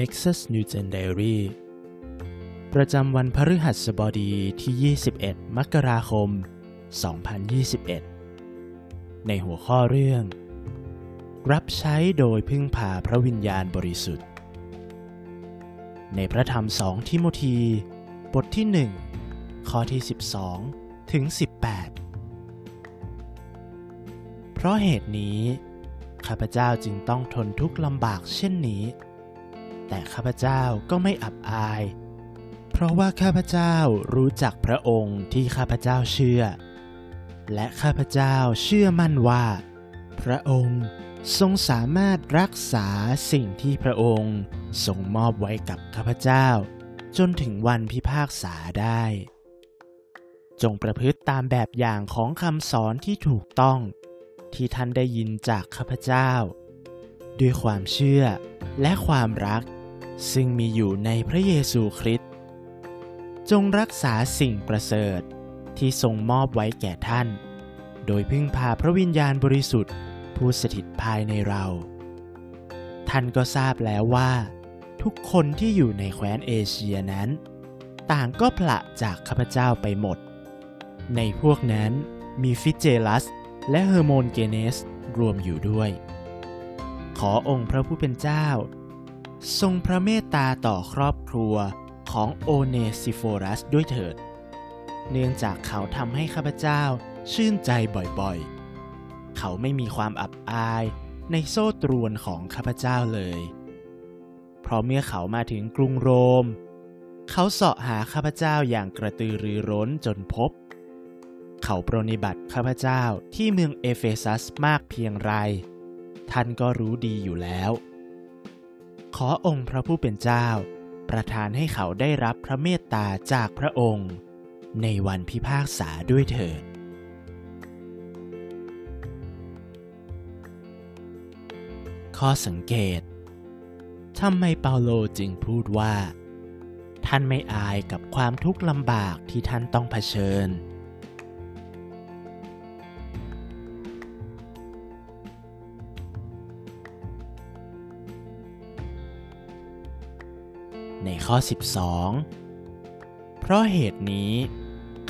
Nexus New Gen Diary ประจำวันพฤหัสบดีที่ 21 มกราคม 2021 ในหัวข้อเรื่อง รับใช้โดยพึ่งพาพระวิญญาณบริสุทธิ์ ในพระธรรมสองทิโมธี บทที่ 1 ข้อที่ 12 ถึง 18 เพราะเหตุนี้ ข้าพเจ้าจึงต้องทนทุกข์ลำบากเช่นนี้ แต่ข้าพเจ้าก็ไม่อับอาย เพราะว่าข้าพเจ้ารู้จักพระองค์ที่ข้าพเจ้าเชื่อ และข้าพเจ้าเชื่อมั่นว่า พระองค์ทรงสามารถรักษาสิ่งที่พระองค์ทรงมอบไว้กับข้าพเจ้า จนถึงวันพิพากษาได้ จงประพฤติตามแบบอย่างของคำสอนที่ถูกต้อง ที่ท่านได้ยินจากข้าพเจ้า ด้วยความเชื่อและความรัก ซึ่งมีอยู่ในพระเยซูคริสต์จงรักษาสิ่งประเสริฐที่ทรงมอบไว้แก่ท่าน โดยพึ่งพาพระวิญญาณบริสุทธิ์ผู้สถิตภายในเรา ท่านก็ทราบแล้วว่า ทุกคนที่อยู่ในแคว้นเอเชียนั้น ต่างก็ผละจากข้าพเจ้าไปหมด ในพวกนั้นมีฟิเจลัสและเฮอร์โมนเกเนสรวมอยู่ด้วย ขอองค์พระผู้เป็นเจ้า ทรงพระเมตตาต่อครอบครัวของโอเนซิโฟรัสด้วยเถิด เนื่องจากเขาทำให้ข้าพเจ้าชื่นใจบ่อยๆ เขาไม่มีความอับอายในโซ่ตรวนของข้าพเจ้าเลย เพราะเมื่อเขามาถึงกรุงโรม เขาเสาะหาข้าพเจ้าอย่างกระตือรือร้นจนพบ เขาปรนิบัติข้าพเจ้าที่เมืองเอเฟซัสมากเพียงไร ท่านก็รู้ดีอยู่แล้ว ขอองค์พระผู้เป็นเจ้า ประทานให้เขาได้รับพระเมตตาจากพระองค์ ในวันพิพากษาด้วยเถิดข้อสังเกตทำไมเปาโลจึงพูดว่า ท่านไม่อายกับความทุกข์ลำบากที่ท่านต้องเผชิญใข้อ 12 เพราะเหตุนี้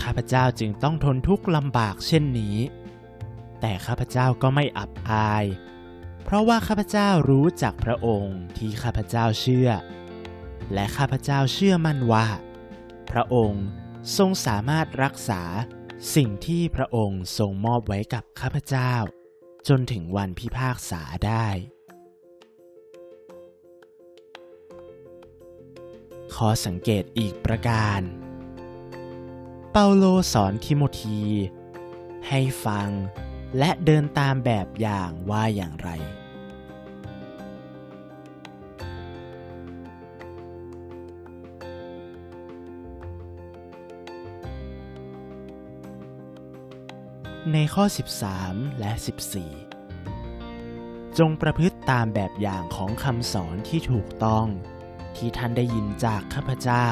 ข้าพเจ้าจึงต้องทนทุกข์ลำบากเช่นนี้ แต่ข้าพเจ้าก็ไม่อับอาย เพราะว่าข้าพเจ้ารู้จักพระองค์ที่ข้าพเจ้าเชื่อ และข้าพเจ้าเชื่อมั่นว่า พระองค์ทรงสามารถรักษาสิ่งที่พระองค์ทรงมอบไว้กับข้าพเจ้า จนถึงวันพิพากษาได้ ข้อสังเกตอีกประการ เปาโลสอนทิโมธี ให้ฟังและเดินตามแบบอย่างว่าอย่างไร ในข้อ 13 และ 14 จงประพฤติตามแบบอย่างของคำสอนที่ถูกต้อง ที่ท่านได้ยินจากข้าพเจ้า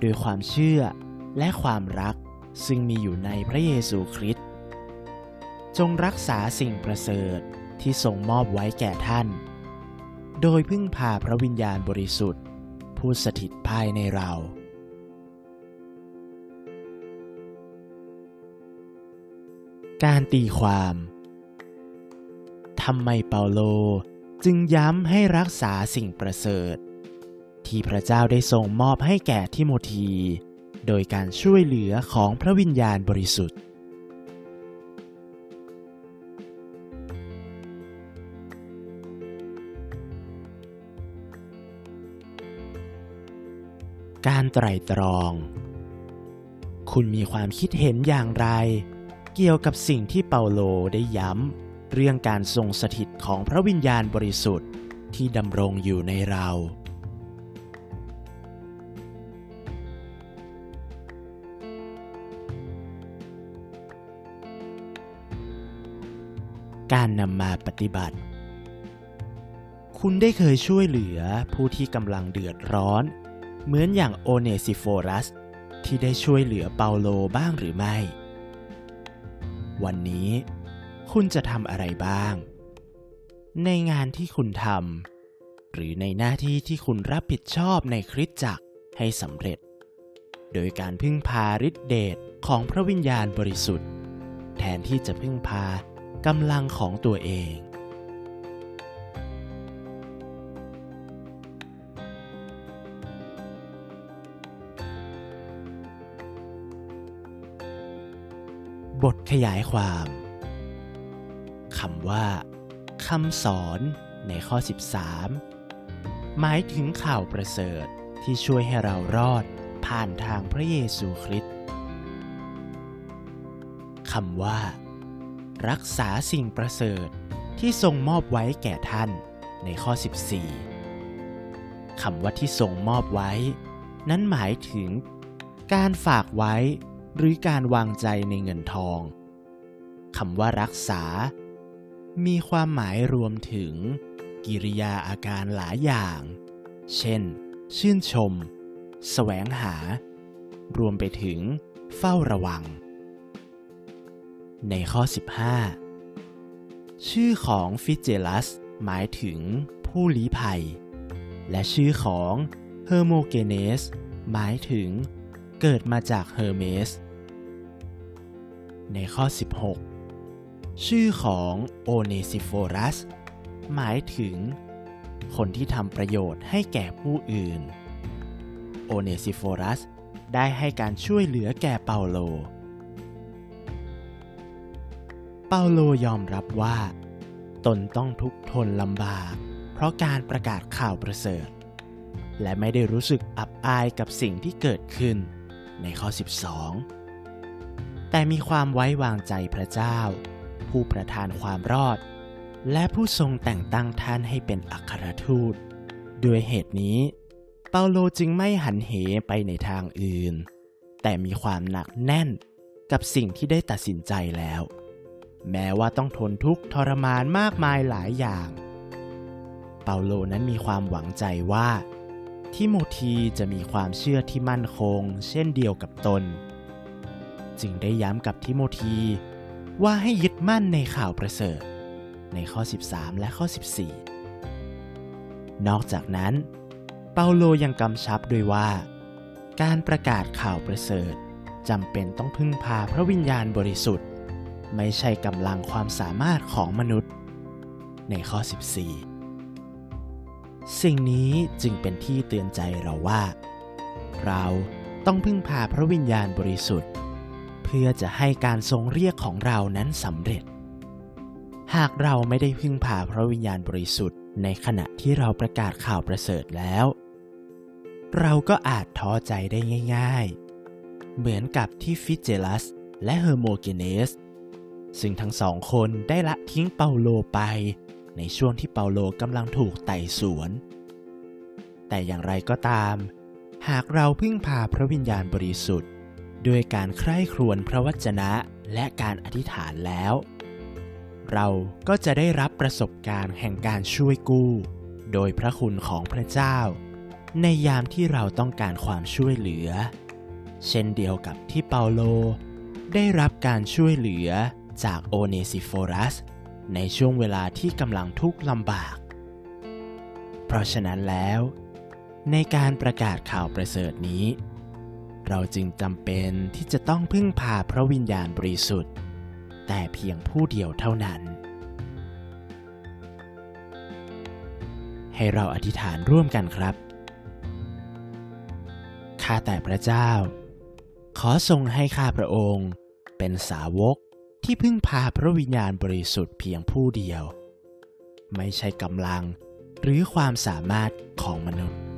โดยความเชื่อและความรักซึ่งมีอยู่ในพระเยซูคริสต์จงรักษาสิ่งประเสริฐที่ทรงมอบไว้แก่ท่าน โดยพึ่งพาพระวิญญาณบริสุทธิ์ ผู้สถิตภายในเรา การตีความทำไมเปาโลจึงย้ำให้รักษาสิ่งประเสริฐ ที่พระเจ้าได้ทรงมอบให้แก่ทิโมธี โดยการช่วยเหลือของพระวิญญาณบริสุทธิ์ การไตร่ตรอง คุณมีความคิดเห็นอย่างไร เกี่ยวกับสิ่งที่เปาโลได้ย้ำ เรื่องการทรงสถิตของพระวิญญาณบริสุทธิ์ที่ดำรงอยู่ในเรา การนำมาปฏิบัติ คุณได้เคยช่วยเหลือผู้ที่กำลังเดือดร้อน เหมือนอย่างโอเนซิโฟรัส ที่ได้ช่วยเหลือเปาโลบ้างหรือไม่ วันนี้คุณจะทำอะไรบ้าง ในงานที่คุณทำหรือในหน้าที่ที่คุณรับผิดชอบในคริสตจักรให้สำเร็จ โดยการพึ่งพาฤทธิเดชของพระวิญญาณบริสุทธิ์ แทนที่จะพึ่งพา กำลังของตัวเองบทขยายความคำว่าคำสอนในข้อ 13 หมายถึงข่าวประเสริฐที่ช่วยให้เรารอดผ่านทางพระเยซูคริสต์คำว่า รักษาสิ่งประเสริฐที่ทรงมอบไว้แก่ท่านในข้อ 14 คำว่าที่ทรงมอบไว้ นั้นหมายถึง การฝากไว้หรือการวางใจในเงินทองคำว่ารักษา มีความหมายรวมถึง กิริยาอาการหลายอย่าง เช่น ชื่นชม แสวงหา รวมไปถึง เฝ้าระวัง ในข้อ 15 ชื่อของฟิเจลัสหมายถึงผู้ลี้ภัย และชื่อของเฮอร์โมเกเนสหมายถึงเกิดมาจากเฮอร์เมส ในข้อ 16 ชื่อของโอเนซิโฟรัสหมายถึง คนที่ทำประโยชน์ให้แก่ผู้อื่น โอเนซิโฟรัสได้ให้การช่วยเหลือแก่เปาโล เปาโลยอมรับว่า ตนต้องทุกทนลำบาก เพราะการประกาศข่าวประเสริฐ และไม่ได้รู้สึกอับอายกับสิ่งที่เกิดขึ้นในข้อ 12 แต่มีความไว้วางใจพระเจ้า ผู้ประทานความรอด และผู้ทรงแต่งตั้งท่านให้เป็นอัครทูต ด้วยเหตุนี้ เปาโลจึงไม่หันเหไปในทางอื่น แต่มีความหนักแน่นกับสิ่งที่ได้ตัดสินใจแล้ว แม้ว่าต้องทนทุกข์ทรมานมากมายหลายอย่าง เปาโลนั้นมีความหวังใจว่าทิโมธีจะมีความเชื่อที่มั่นคง เช่นเดียวกับตน จึงได้ย้ำกับทิโมธีว่าให้ยึดมั่นในข่าวประเสริฐ ในข้อ 13 และข้อ 14 นอกจากนั้น เปาโลยังกำชับด้วยว่า การประกาศข่าวประเสริฐจำเป็นต้องพึ่งพาพระวิญญาณบริสุทธิ์ ไม่ใช่กำลังความสามารถของมนุษย์ ในข้อ 14 สิ่งนี้จึงเป็นที่เตือนใจเราว่า เราต้องพึ่งพาพระวิญญาณบริสุทธิ์ เพื่อจะให้การทรงเรียกของเรานั้นสำเร็จ หากเราไม่ได้พึ่งพาพระวิญญาณบริสุทธิ์ ในขณะที่เราประกาศข่าวประเสริฐแล้ว เราก็อาจท้อใจได้ง่าย ๆ เหมือนกับที่ฟิเจลัสและเฮอร์โมเกเนส ซึ่งทั้งสองคนได้ละทิ้งเปาโลไป ในช่วงที่เปาโลกำลังถูกไต่สวน แต่อย่างไรก็ตาม หากเราพึ่งพาพระวิญญาณบริสุทธิ์ด้วยการใคร่ครวญพระวจนะและการอธิษฐานแล้ว เราก็จะได้รับประสบการณ์แห่งการช่วยกู้ โดยพระคุณของพระเจ้า ในยามที่เราต้องการความช่วยเหลือ เช่นเดียวกับที่เปาโล ได้รับการช่วยเหลือ จากโอเนซิโฟรัส ในช่วงเวลาที่กำลังทุกข์ลำบาก เพราะฉะนั้นแล้ว ในการประกาศข่าวประเสริฐนี้ เราจึงจำเป็นที่จะต้องพึ่งพาพระวิญญาณบริสุทธิ์ แต่เพียงผู้เดียวเท่านั้น ให้เราอธิษฐานร่วมกันครับข้าแต่พระเจ้า ขอทรงให้ข้าพระองค์ เป็นสาวก ที่พึ่งพาพระวิญญาณบริสุทธิ์เพียงผู้เดียว ไม่ใช่กำลังหรือความสามารถของมนุษย์